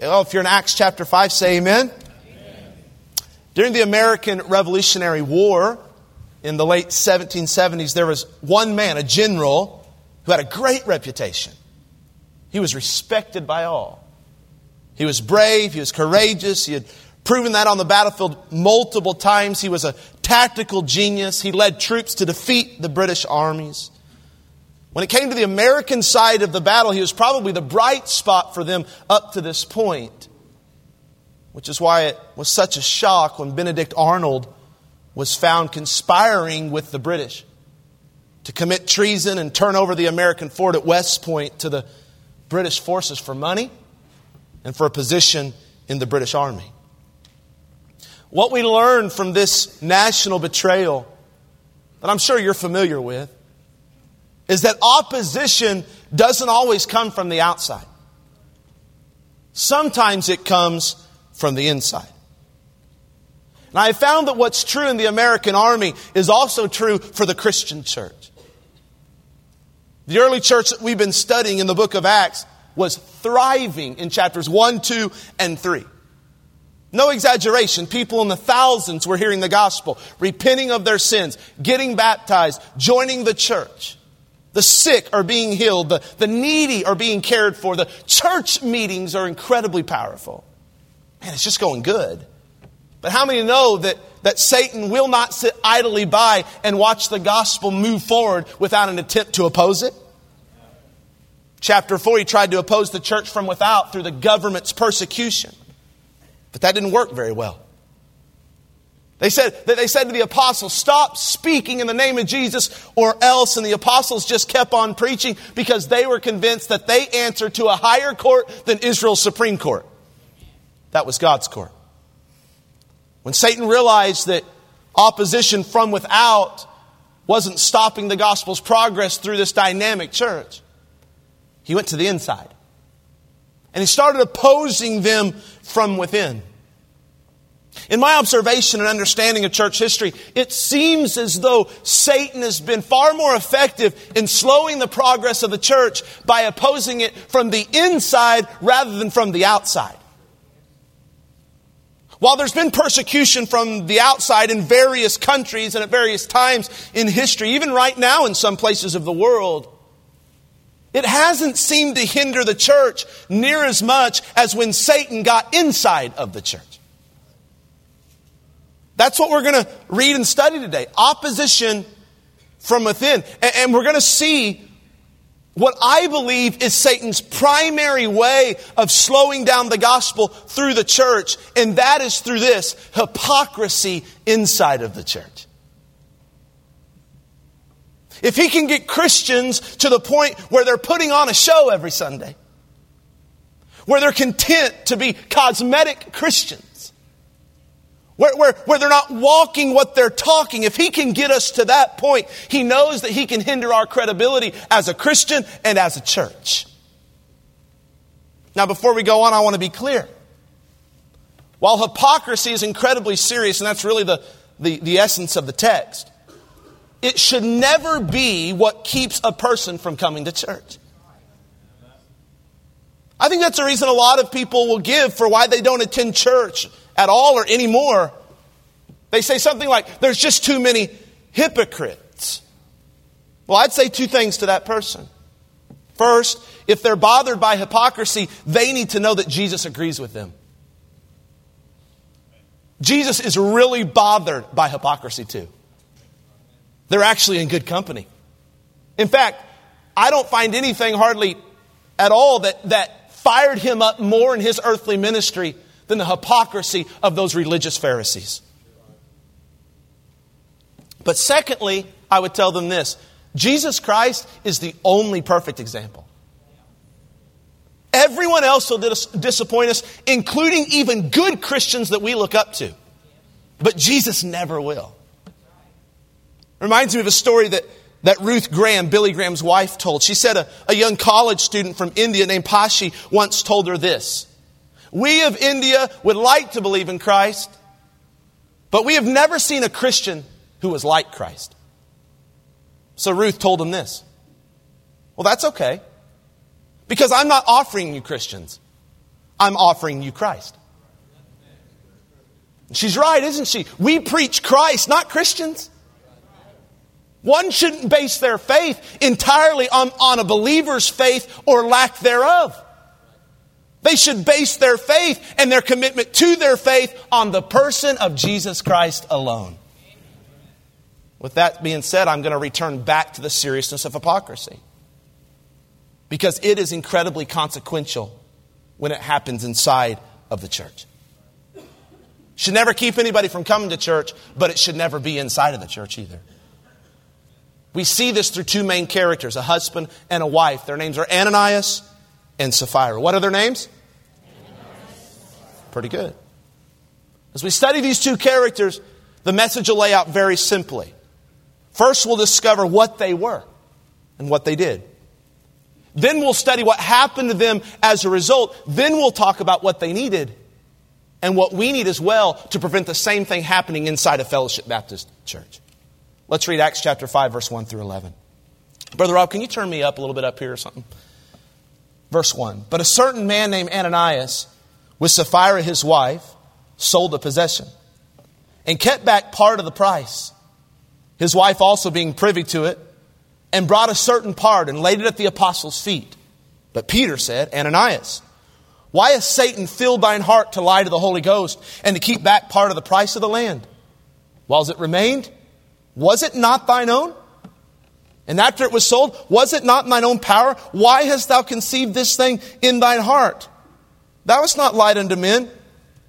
Well, if you're in Acts chapter 5, say amen. amen. During the American Revolutionary War in the late 1770s, there was one man, a general, who had a great reputation. He was respected by all. He was brave, he was courageous, he had proven that on the battlefield multiple times. He was a tactical genius. He led troops to defeat the British armies. When it came to the American side of the battle, he was probably the bright spot for them up to this point. Which is why it was such a shock when Benedict Arnold was found conspiring with the British to commit treason and turn over the American fort at West Point to the British forces for money and for a position in the British Army. What we learn from this national betrayal, that I'm sure you're familiar with, is that opposition doesn't always come from the outside. Sometimes it comes from the inside. And I found that what's true in the American army is also true for the Christian church. The early church that we've been studying in the book of Acts was thriving in chapters 1, 2, and 3. No exaggeration. People in the thousands were hearing the gospel, repenting of their sins, getting baptized, joining the church. The sick are being healed. The, the needy are being cared for. The church meetings are incredibly powerful. Man, it's just going good. But how many know that, that Satan will not sit idly by and watch the gospel move forward without an attempt to oppose it? Chapter 4, he tried to oppose the church from without through the government's persecution. But that didn't work very well. They said, that they said to the apostles, stop speaking in the name of Jesus or else. And the apostles just kept on preaching because they were convinced that they answered to a higher court than Israel's Supreme Court. That was God's court. When Satan realized that opposition from without wasn't stopping the gospel's progress through this dynamic church, he went to the inside. And he started opposing them from within. In my observation and understanding of church history, it seems as though Satan has been far more effective in slowing the progress of the church by opposing it from the inside rather than from the outside. While there's been persecution from the outside in various countries and at various times in history, even right now in some places of the world, it hasn't seemed to hinder the church near as much as when Satan got inside of the church. That's what we're going to read and study today. Opposition from within. And we're going to see what I believe is Satan's primary way of slowing down the gospel through the church, and that is through this hypocrisy inside of the church. If he can get Christians to the point where they're putting on a show every Sunday, where they're content to be cosmetic Christians, where, where, where they're not walking what they're talking. If he can get us to that point, he knows that he can hinder our credibility as a Christian and as a church. Now, before we go on, I want to be clear. While hypocrisy is incredibly serious, and that's really the, the, the essence of the text, it should never be what keeps a person from coming to church. I think that's the reason a lot of people will give for why they don't attend church at all or anymore. They say something like, there's just too many hypocrites. Well, I'd say two things to that person. First, if they're bothered by hypocrisy, they need to know that Jesus agrees with them. Jesus is really bothered by hypocrisy too. They're actually in good company. In fact, I don't find anything hardly at all that, that fired him up more in his earthly ministry than the hypocrisy of those religious Pharisees. But secondly, I would tell them this Jesus Christ is the only perfect example. Everyone else will dis- disappoint us, including even good Christians that we look up to. But Jesus never will. Reminds me of a story that, that Ruth Graham, Billy Graham's wife, told. She said a, a young college student from India named Pashi once told her this we of India would like to believe in Christ, but we have never seen a Christian who was like Christ. So Ruth told him this. Well, that's okay. Because I'm not offering you Christians. I'm offering you Christ. She's right, isn't she? We preach Christ, not Christians. One shouldn't base their faith entirely on, on a believer's faith or lack thereof. They should base their faith and their commitment to their faith on the person of Jesus Christ alone. With that being said, I'm going to return back to the seriousness of hypocrisy. Because it is incredibly consequential when it happens inside of the church. Should never keep anybody from coming to church, but it should never be inside of the church either. We see this through two main characters, a husband and a wife. Their names are Ananias and Sapphira. What are their names? Pretty good. As we study these two characters, the message will lay out very simply. First, we'll discover what they were and what they did. Then we'll study what happened to them as a result. Then we'll talk about what they needed and what we need as well to prevent the same thing happening inside a Fellowship Baptist church. Let's read Acts chapter 5, verse 1 through 11. Brother Rob, can you turn me up a little bit up here or something? Verse 1. But a certain man named Ananias, with Sapphira his wife, sold a possession and kept back part of the price, his wife also being privy to it, and brought a certain part and laid it at the apostles' feet. But Peter said, Ananias, why has Satan filled thine heart to lie to the Holy Ghost and to keep back part of the price of the land? Whiles it remained, was it not thine own? And after it was sold, was it not in thine own power? Why hast thou conceived this thing in thine heart? Thou hast not lied unto men,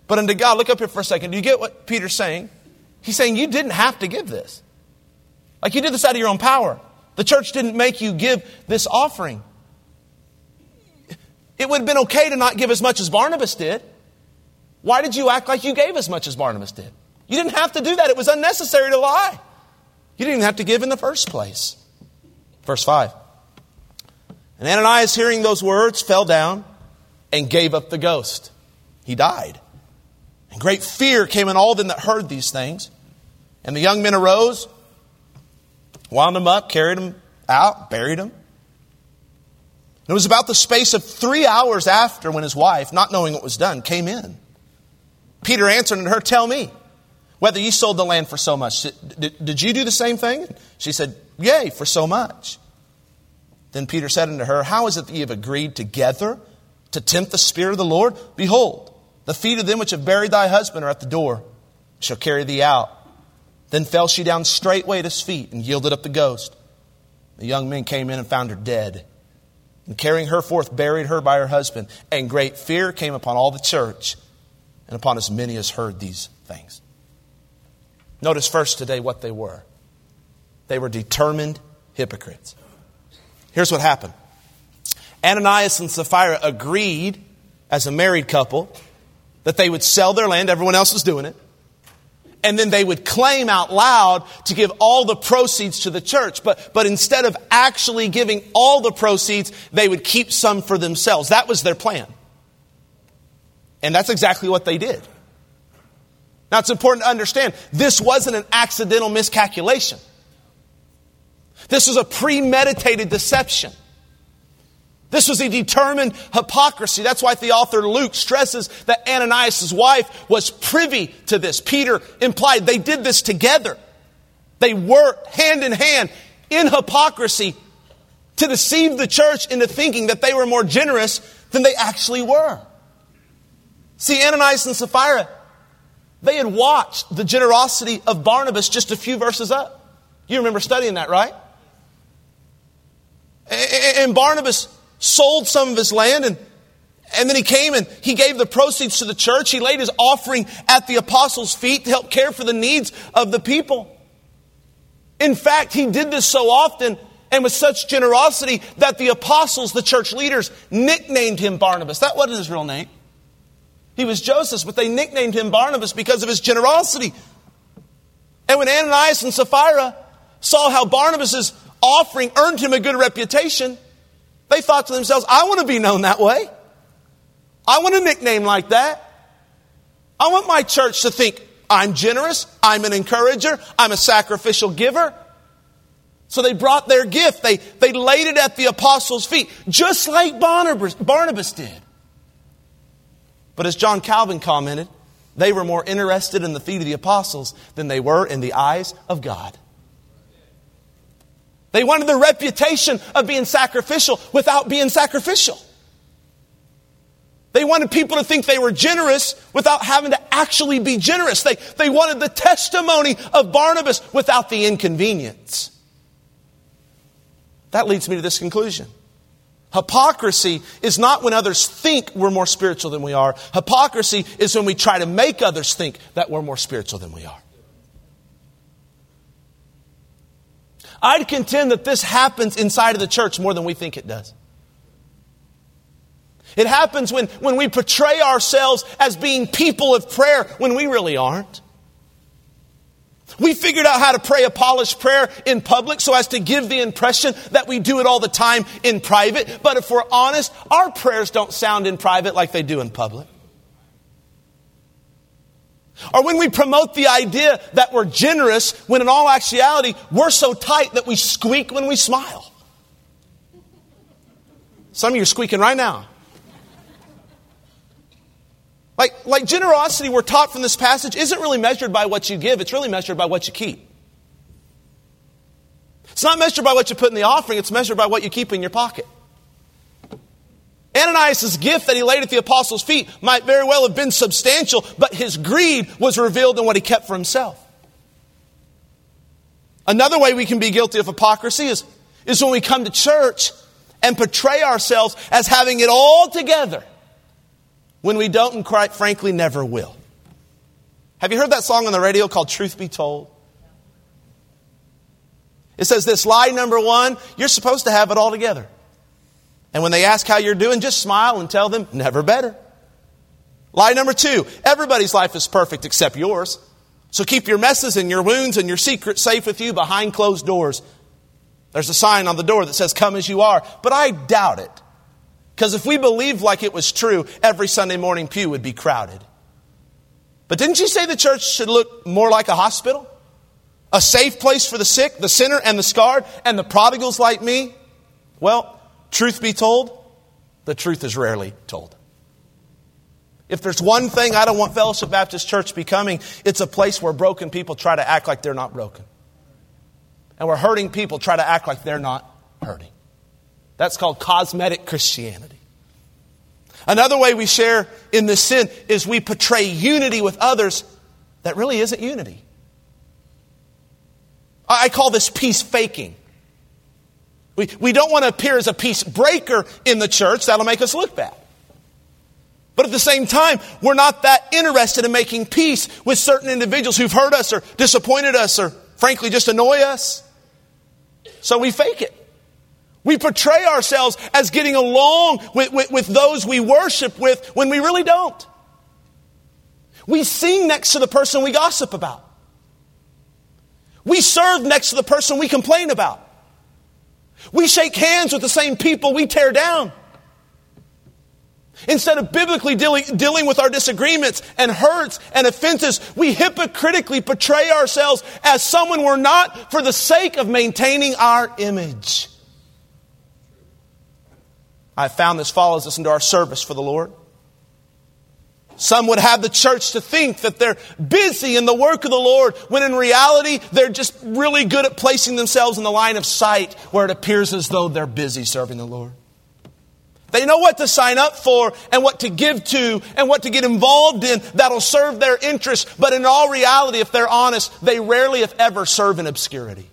but unto God. Look up here for a second. Do you get what Peter's saying? He's saying you didn't have to give this. Like you did this out of your own power. The church didn't make you give this offering. It would have been okay to not give as much as Barnabas did. Why did you act like you gave as much as Barnabas did? You didn't have to do that. It was unnecessary to lie. You didn't even have to give in the first place. Verse 5. And Ananias, hearing those words, fell down and gave up the ghost. He died. And great fear came on all them that heard these things. And the young men arose, wound him up, carried him out, buried him. It was about the space of three hours after when his wife, not knowing what was done, came in. Peter answered unto her, Tell me whether you sold the land for so much. Did, did you do the same thing? She said, Yea, for so much. Then Peter said unto her, How is it that ye have agreed together to tempt the Spirit of the Lord? Behold, the feet of them which have buried thy husband are at the door, shall carry thee out. Then fell she down straightway at his feet and yielded up the ghost. The young men came in and found her dead and carrying her forth, buried her by her husband. And great fear came upon all the church and upon as many as heard these things. Notice first today what they were they were determined hypocrites. Here's what happened Ananias and Sapphira agreed as a married couple that they would sell their land, everyone else was doing it and then they would claim out loud to give all the proceeds to the church. But, but instead of actually giving all the proceeds, they would keep some for themselves. That was their plan. And that's exactly what they did. Now it's important to understand this wasn't an accidental miscalculation. This was a premeditated deception. This was a determined hypocrisy. That's why the author Luke stresses that Ananias' wife was privy to this. Peter implied they did this together. They worked hand in hand in hypocrisy to deceive the church into thinking that they were more generous than they actually were. See, Ananias and Sapphira, they had watched the generosity of Barnabas just a few verses up. You remember studying that, right? And Barnabas sold some of his land and and then he came and he gave the proceeds to the church. He laid his offering at the apostles' feet to help care for the needs of the people. In fact, he did this so often and with such generosity that the apostles, the church leaders, nicknamed him Barnabas. That wasn't his real name. He was Joseph, but they nicknamed him Barnabas because of his generosity. And when Ananias and Sapphira saw how Barnabas' offering earned him a good reputation, they thought to themselves, I want to be known that way. I want a nickname like that. I want my church to think I'm generous, I'm an encourager, I'm a sacrificial giver. So they brought their gift. They, they laid it at the apostles' feet, just like Barnabas, Barnabas did. But as John Calvin commented, they were more interested in the feet of the apostles than they were in the eyes of God. They wanted the reputation of being sacrificial without being sacrificial. They wanted people to think they were generous without having to actually be generous. They, they wanted the testimony of Barnabas without the inconvenience. That leads me to this conclusion. Hypocrisy is not when others think we're more spiritual than we are. Hypocrisy is when we try to make others think that we're more spiritual than we are. I'd contend that this happens inside of the church more than we think it does. It happens when, when we portray ourselves as being people of prayer when we really aren't. We figured out how to pray a polished prayer in public so as to give the impression that we do it all the time in private. But if we're honest, our prayers don't sound in private like they do in public. Or when we promote the idea that we're generous, when in all actuality, we're so tight that we squeak when we smile. Some of you are squeaking right now. Like, like generosity, we're taught from this passage, isn't really measured by what you give, it's really measured by what you keep. It's not measured by what you put in the offering, it's measured by what you keep in your pocket. Ananias' gift that he laid at the apostles' feet might very well have been substantial, but his greed was revealed in what he kept for himself. Another way we can be guilty of hypocrisy is, is when we come to church and portray ourselves as having it all together when we don't and quite frankly never will. Have you heard that song on the radio called Truth Be Told? It says this lie number one, you're supposed to have it all together. And when they ask how you're doing, just smile and tell them, never better. Lie number two, everybody's life is perfect except yours. So keep your messes and your wounds and your secrets safe with you behind closed doors. There's a sign on the door that says, Come as you are. But I doubt it. Because if we believed like it was true, every Sunday morning pew would be crowded. But didn't you say the church should look more like a hospital? A safe place for the sick, the sinner, and the scarred, and the prodigals like me? Well, truth be told, the truth is rarely told. If there's one thing I don't want Fellowship Baptist Church becoming, it's a place where broken people try to act like they're not broken. And where hurting people try to act like they're not hurting. That's called cosmetic Christianity. Another way we share in this sin is we portray unity with others that really isn't unity. I call this peace faking. We, we don't want to appear as a peace breaker in the church, that'll make us look bad. But at the same time, we're not that interested in making peace with certain individuals who've hurt us or disappointed us or frankly just annoy us. So we fake it. We portray ourselves as getting along with, with, with, those we worship with when we really don't. We sing next to the person we gossip about. We serve next to the person we complain about. We shake hands with the same people we tear down. Instead of biblically dealing, dealing with our disagreements and hurts and offenses, we hypocritically portray ourselves as someone we're not for the sake of maintaining our image. I found this follows us into our service for the Lord. Some would have the church to think that they're busy in the work of the Lord, when in reality, they're just really good at placing themselves in the line of sight where it appears as though they're busy serving the Lord. They know what to sign up for and what to give to and what to get involved in that'll serve their interests, but in all reality, if they're honest, they rarely, if ever, serve in obscurity.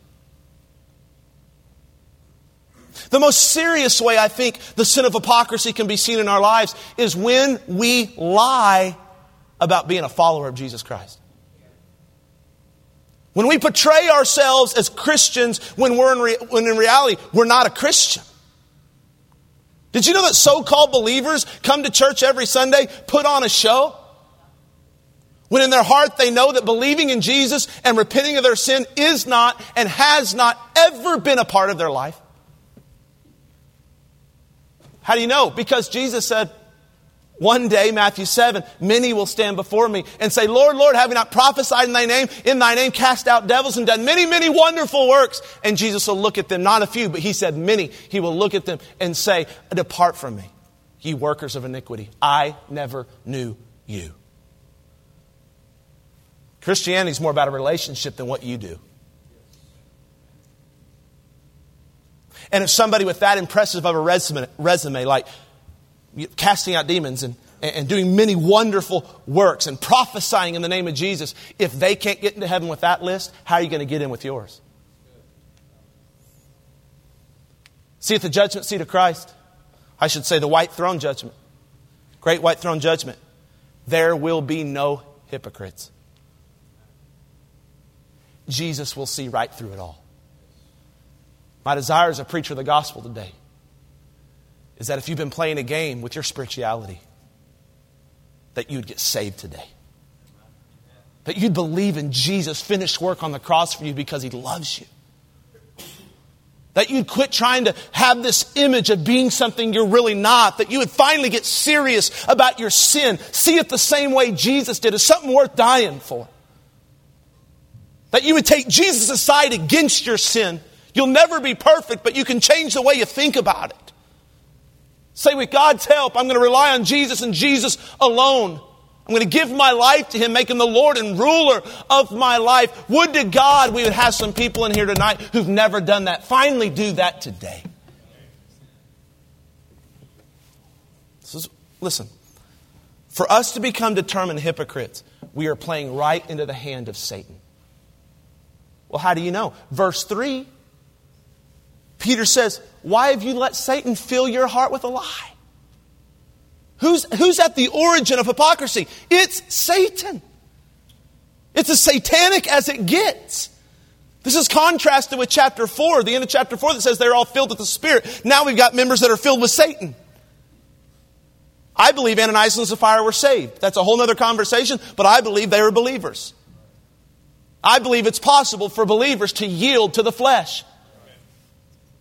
The most serious way I think the sin of hypocrisy can be seen in our lives is when we lie about being a follower of Jesus Christ. When we portray ourselves as Christians when, we're in re- when in reality we're not a Christian. Did you know that so called believers come to church every Sunday, put on a show? When in their heart they know that believing in Jesus and repenting of their sin is not and has not ever been a part of their life. How do you know? Because Jesus said, one day, Matthew 7, many will stand before me and say, Lord, Lord, have we not prophesied in thy name? In thy name cast out devils and done many, many wonderful works. And Jesus will look at them, not a few, but he said many. He will look at them and say, depart from me. ye workers of iniquity. I never knew you. Christianity is more about a relationship than what you do. And if somebody with that impressive of a resume, resume like casting out demons and, and doing many wonderful works and prophesying in the name of Jesus, if they can't get into heaven with that list, how are you going to get in with yours? See, at the judgment seat of Christ, I should say the white throne judgment, great white throne judgment, there will be no hypocrites. Jesus will see right through it all. My desire as a preacher of the gospel today is that if you've been playing a game with your spirituality, that you'd get saved today. That you'd believe in Jesus' finished work on the cross for you because he loves you. That you'd quit trying to have this image of being something you're really not. That you would finally get serious about your sin. See it the same way Jesus did as something worth dying for. That you would take Jesus aside against your sin. You'll never be perfect, but you can change the way you think about it. Say, with God's help, I'm going to rely on Jesus and Jesus alone. I'm going to give my life to Him, make Him the Lord and ruler of my life. Would to God we would have some people in here tonight who've never done that. Finally, do that today. This Is, listen, for us to become determined hypocrites, we are playing right into the hand of Satan. Well, how do you know? Verse 3 Peter says, Why have you let Satan fill your heart with a lie? Who's, who's at the origin of hypocrisy? It's Satan. It's as satanic as it gets. This is contrasted with chapter 4, the end of chapter 4 that says they're all filled with the Spirit. Now we've got members that are filled with Satan. I believe Ananias and Sapphira were saved. That's a whole other conversation, but I believe they were believers. I believe it's possible for believers to yield to the flesh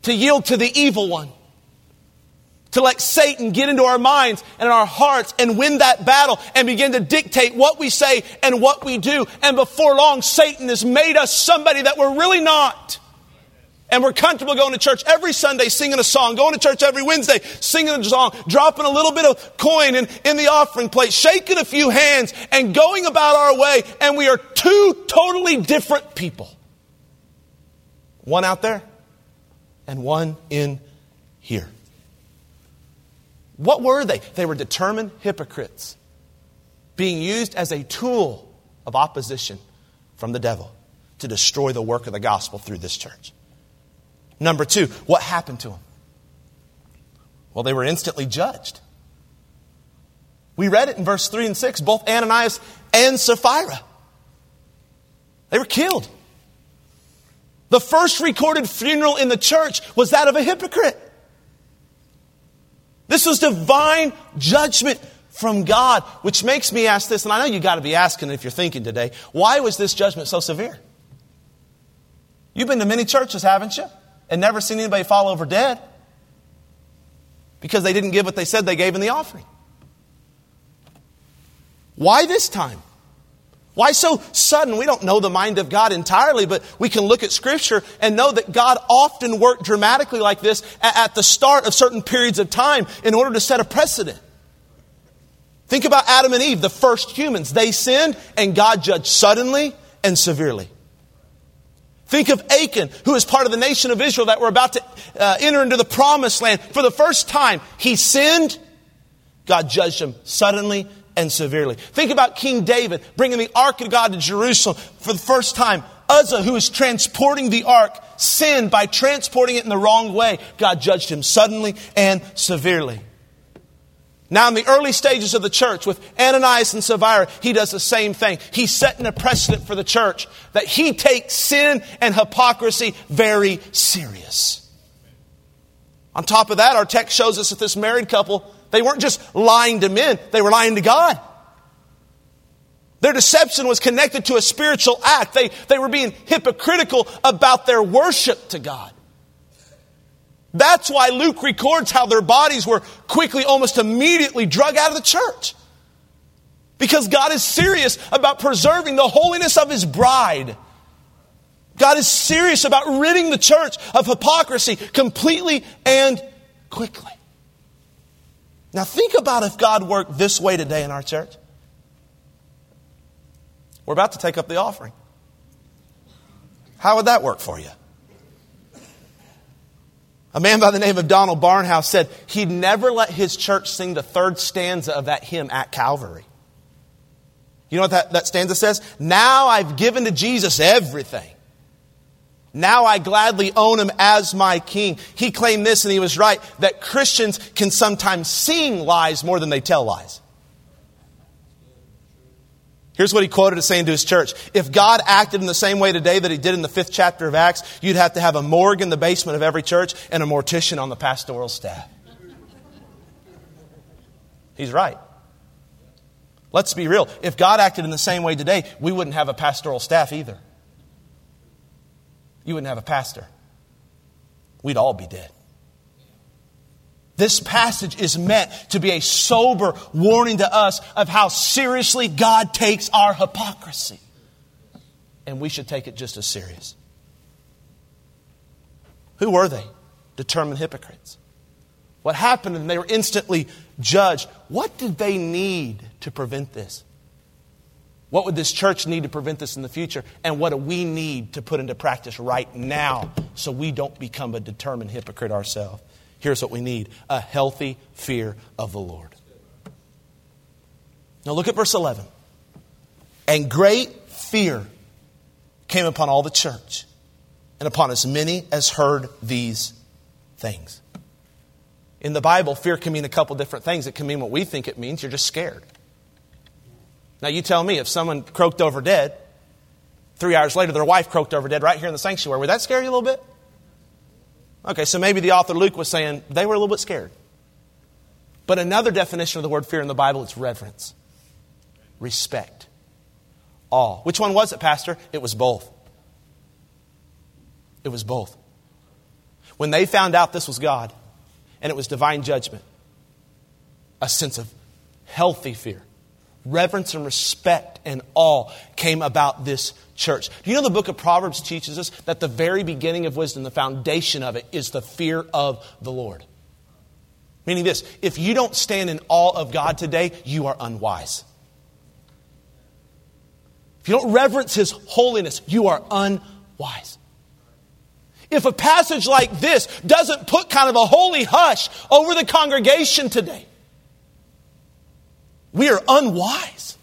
to yield to the evil one. To let Satan get into our minds and our hearts and win that battle and begin to dictate what we say and what we do. And before long, Satan has made us somebody that we're really not. And we're comfortable going to church every Sunday singing a song, going to church every Wednesday singing a song, dropping a little bit of coin in, in the offering plate, shaking a few hands, and going about our way. And we are two totally different people. One out there and one in here. What were they? They were determined hypocrites, being used as a tool of opposition from the devil to destroy the work of the gospel through this church. Number two, what happened to them? Well, they were instantly judged. We read it in verse 3 and 6, both Ananias and Sapphira. They were killed. The first recorded funeral in the church was that of a hypocrite. This was divine judgment from God, which makes me ask this, and I know you got to be asking it if you're thinking today, why was this judgment so severe? You've been to many churches, haven't you? And never seen anybody fall over dead because they didn't give what they said they gave in the offering. Why this time? Why so sudden? We don't know the mind of God entirely, but we can look at Scripture and know that God often worked dramatically like this at the start of certain periods of time in order to set a precedent. Think about Adam and Eve, the first humans. They sinned, and God judged suddenly and severely. Think of Achan, who is part of the nation of Israel that were about to uh, enter into the promised land. For the first time, he sinned. God judged him suddenly and severely. Think about King David bringing the ark of God to Jerusalem for the first time. Uzzah, who was transporting the ark, sinned by transporting it in the wrong way. God judged him suddenly and severely. Now, in the early stages of the church with Ananias and Sapphira, he does the same thing. He's setting a precedent for the church that he takes sin and hypocrisy very serious. On top of that, our text shows us that this married couple they weren't just lying to men, they were lying to God. Their deception was connected to a spiritual act. They, they were being hypocritical about their worship to God. That's why Luke records how their bodies were quickly, almost immediately, drug out of the church. Because God is serious about preserving the holiness of His bride. God is serious about ridding the church of hypocrisy completely and quickly. Now, think about if God worked this way today in our church. We're about to take up the offering. How would that work for you? A man by the name of Donald Barnhouse said he'd never let his church sing the third stanza of that hymn at Calvary. You know what that, that stanza says? Now I've given to Jesus everything. Now I gladly own him as my king. He claimed this and he was right that Christians can sometimes sing lies more than they tell lies. Here's what he quoted as saying to his church. If God acted in the same way today that he did in the fifth chapter of Acts, you'd have to have a morgue in the basement of every church and a mortician on the pastoral staff. He's right. Let's be real. If God acted in the same way today, we wouldn't have a pastoral staff either. You wouldn't have a pastor. We'd all be dead. This passage is meant to be a sober warning to us of how seriously God takes our hypocrisy. And we should take it just as serious. Who were they? Determined hypocrites. What happened and they were instantly judged. What did they need to prevent this? What would this church need to prevent this in the future? And what do we need to put into practice right now so we don't become a determined hypocrite ourselves? Here's what we need a healthy fear of the Lord. Now look at verse 11. And great fear came upon all the church and upon as many as heard these things. In the Bible, fear can mean a couple different things. It can mean what we think it means. You're just scared. Now, you tell me if someone croaked over dead, three hours later, their wife croaked over dead right here in the sanctuary, would that scare you a little bit? Okay, so maybe the author Luke was saying they were a little bit scared. But another definition of the word fear in the Bible is reverence, respect, awe. Which one was it, Pastor? It was both. It was both. When they found out this was God and it was divine judgment, a sense of healthy fear, reverence and respect and awe came about this church. Do you know the book of Proverbs teaches us that the very beginning of wisdom, the foundation of it, is the fear of the Lord? Meaning this if you don't stand in awe of God today, you are unwise. If you don't reverence His holiness, you are unwise. If a passage like this doesn't put kind of a holy hush over the congregation today, we are unwise.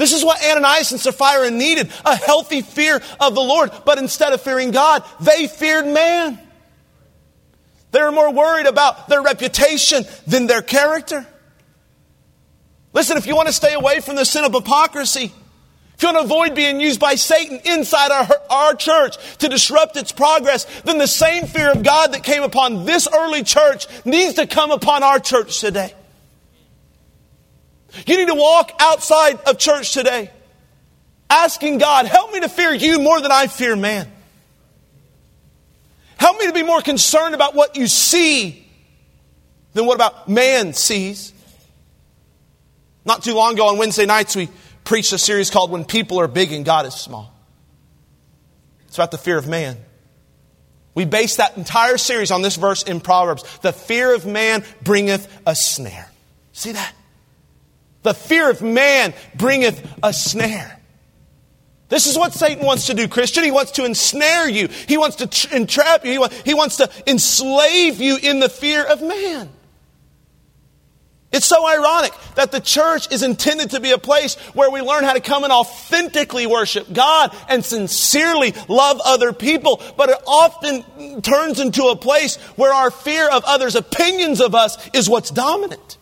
This is what Ananias and Sapphira needed a healthy fear of the Lord. But instead of fearing God, they feared man. They were more worried about their reputation than their character. Listen, if you want to stay away from the sin of hypocrisy, if you want to avoid being used by Satan inside our, our church to disrupt its progress, then the same fear of God that came upon this early church needs to come upon our church today. You need to walk outside of church today asking God, help me to fear you more than I fear man. Help me to be more concerned about what you see than what about man sees. Not too long ago on Wednesday nights, we preached a series called When People Are Big and God is Small. It's about the fear of man. We base that entire series on this verse in Proverbs. The fear of man bringeth a snare. See that? The fear of man bringeth a snare. This is what Satan wants to do, Christian. He wants to ensnare you. He wants to entrap you. He, he wants to enslave you in the fear of man. It's so ironic that the church is intended to be a place where we learn how to come and authentically worship God and sincerely love other people, but it often turns into a place where our fear of others' opinions of us is what's dominant.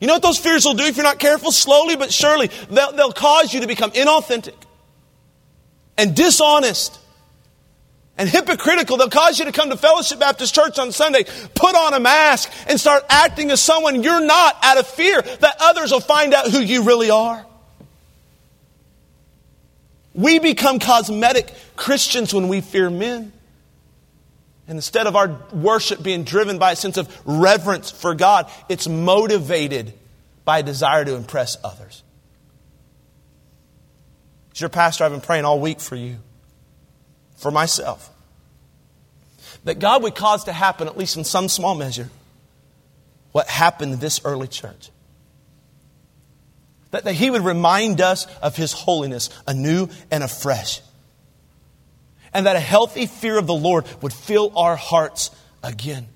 You know what those fears will do if you're not careful? Slowly but surely, they'll, they'll cause you to become inauthentic and dishonest and hypocritical. They'll cause you to come to Fellowship Baptist Church on Sunday, put on a mask, and start acting as someone you're not out of fear that others will find out who you really are. We become cosmetic Christians when we fear men. Instead of our worship being driven by a sense of reverence for God, it's motivated by a desire to impress others. As your pastor, I've been praying all week for you, for myself. that God would cause to happen, at least in some small measure, what happened in this early church. That, that He would remind us of His holiness anew and afresh. And that a healthy fear of the Lord would fill our hearts again.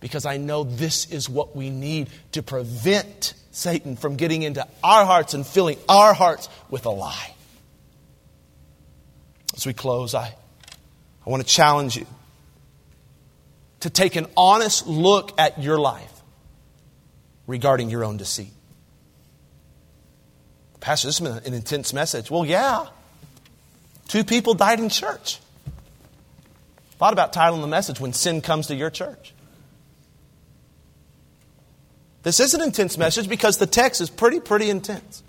Because I know this is what we need to prevent Satan from getting into our hearts and filling our hearts with a lie. As we close, I, I want to challenge you to take an honest look at your life regarding your own deceit. Pastor, this has been an intense message. Well, yeah. Two people died in church. Thought about titling the message When Sin Comes to Your Church. This is an intense message because the text is pretty, pretty intense.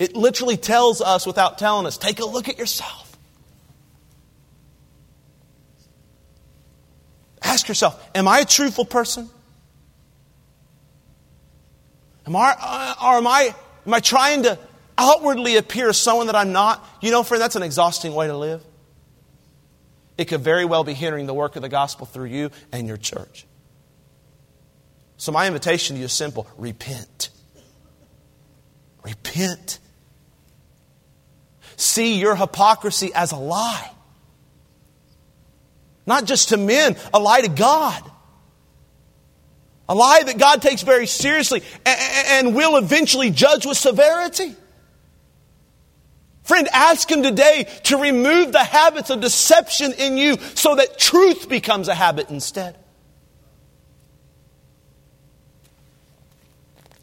It literally tells us without telling us take a look at yourself. Ask yourself Am I a truthful person? Am I, uh, or am I, am I trying to outwardly appear as someone that I'm not? You know, friend, that's an exhausting way to live. It could very well be hindering the work of the gospel through you and your church. So, my invitation to you is simple repent. Repent. See your hypocrisy as a lie. Not just to men, a lie to God. A lie that God takes very seriously and will eventually judge with severity. Friend, ask Him today to remove the habits of deception in you so that truth becomes a habit instead.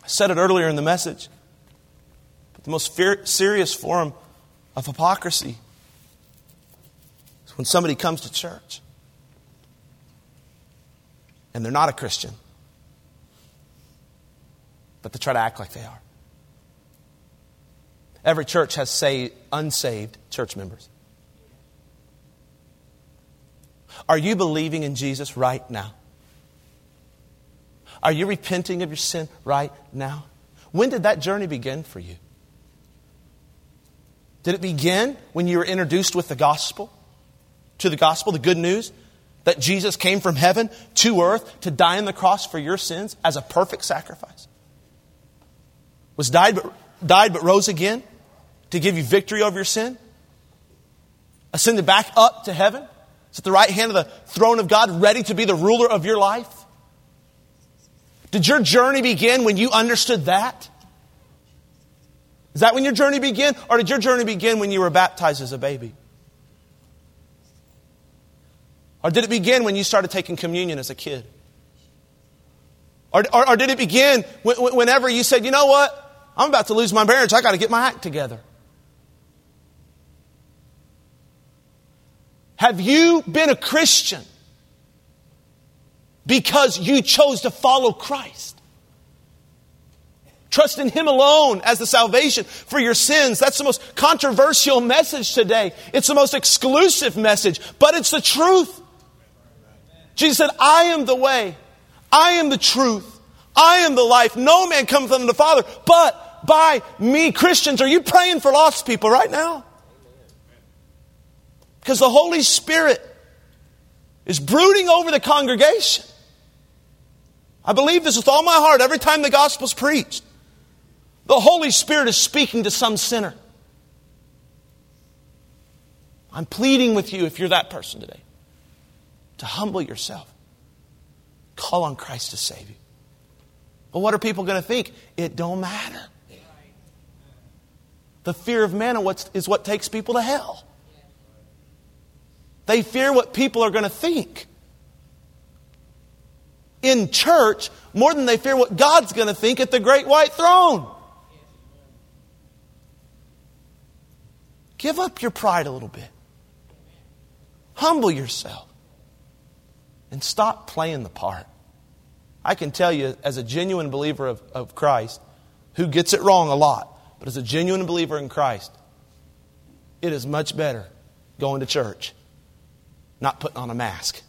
I said it earlier in the message. But the most fear, serious form of hypocrisy is when somebody comes to church and they're not a Christian, but they try to act like they are. Every church has say, unsaved church members. Are you believing in Jesus right now? Are you repenting of your sin right now? When did that journey begin for you? Did it begin when you were introduced with the gospel? To the gospel, the good news that Jesus came from heaven to earth to die on the cross for your sins as a perfect sacrifice? Was died but, died but rose again to give you victory over your sin? Ascended back up to heaven? Is at the right hand of the throne of God, ready to be the ruler of your life? Did your journey begin when you understood that? Is that when your journey began? Or did your journey begin when you were baptized as a baby? Or did it begin when you started taking communion as a kid? Or, or, or did it begin whenever you said, you know what? I'm about to lose my marriage. I got to get my act together. Have you been a Christian because you chose to follow Christ. Trust in Him alone as the salvation for your sins. That's the most controversial message today. It's the most exclusive message, but it's the truth. Jesus said, I am the way. I am the truth. I am the life. No man cometh unto the Father but by me. Christians, are you praying for lost people right now? Because the Holy Spirit is brooding over the congregation. I believe this with all my heart every time the gospel's preached. The Holy Spirit is speaking to some sinner. I'm pleading with you, if you're that person today, to humble yourself. Call on Christ to save you. But what are people going to think? It don't matter. The fear of man is what takes people to hell. They fear what people are going to think in church more than they fear what God's going to think at the great white throne. Give up your pride a little bit. Humble yourself. And stop playing the part. I can tell you, as a genuine believer of, of Christ, who gets it wrong a lot, but as a genuine believer in Christ, it is much better going to church, not putting on a mask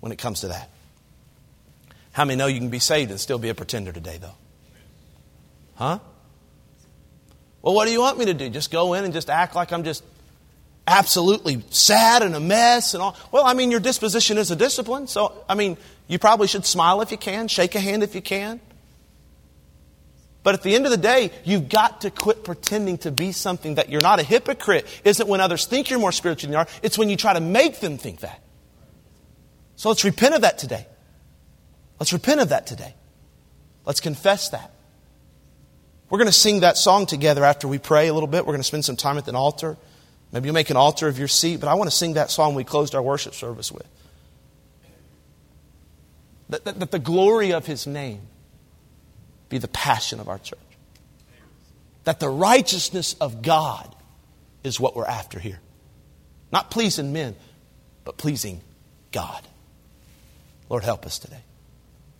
when it comes to that. How many know you can be saved and still be a pretender today, though? Huh? Well, what do you want me to do? Just go in and just act like I'm just absolutely sad and a mess and all. Well, I mean, your disposition is a discipline. So, I mean, you probably should smile if you can, shake a hand if you can. But at the end of the day, you've got to quit pretending to be something that you're not. A hypocrite isn't when others think you're more spiritual than you are, it's when you try to make them think that. So let's repent of that today. Let's repent of that today. Let's confess that. We're going to sing that song together after we pray a little bit. We're going to spend some time at the altar. Maybe you'll make an altar of your seat, but I want to sing that song we closed our worship service with. That, that, that the glory of his name be the passion of our church. That the righteousness of God is what we're after here. Not pleasing men, but pleasing God. Lord, help us today.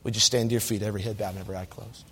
Would you stand to your feet, every head bowed and every eye closed?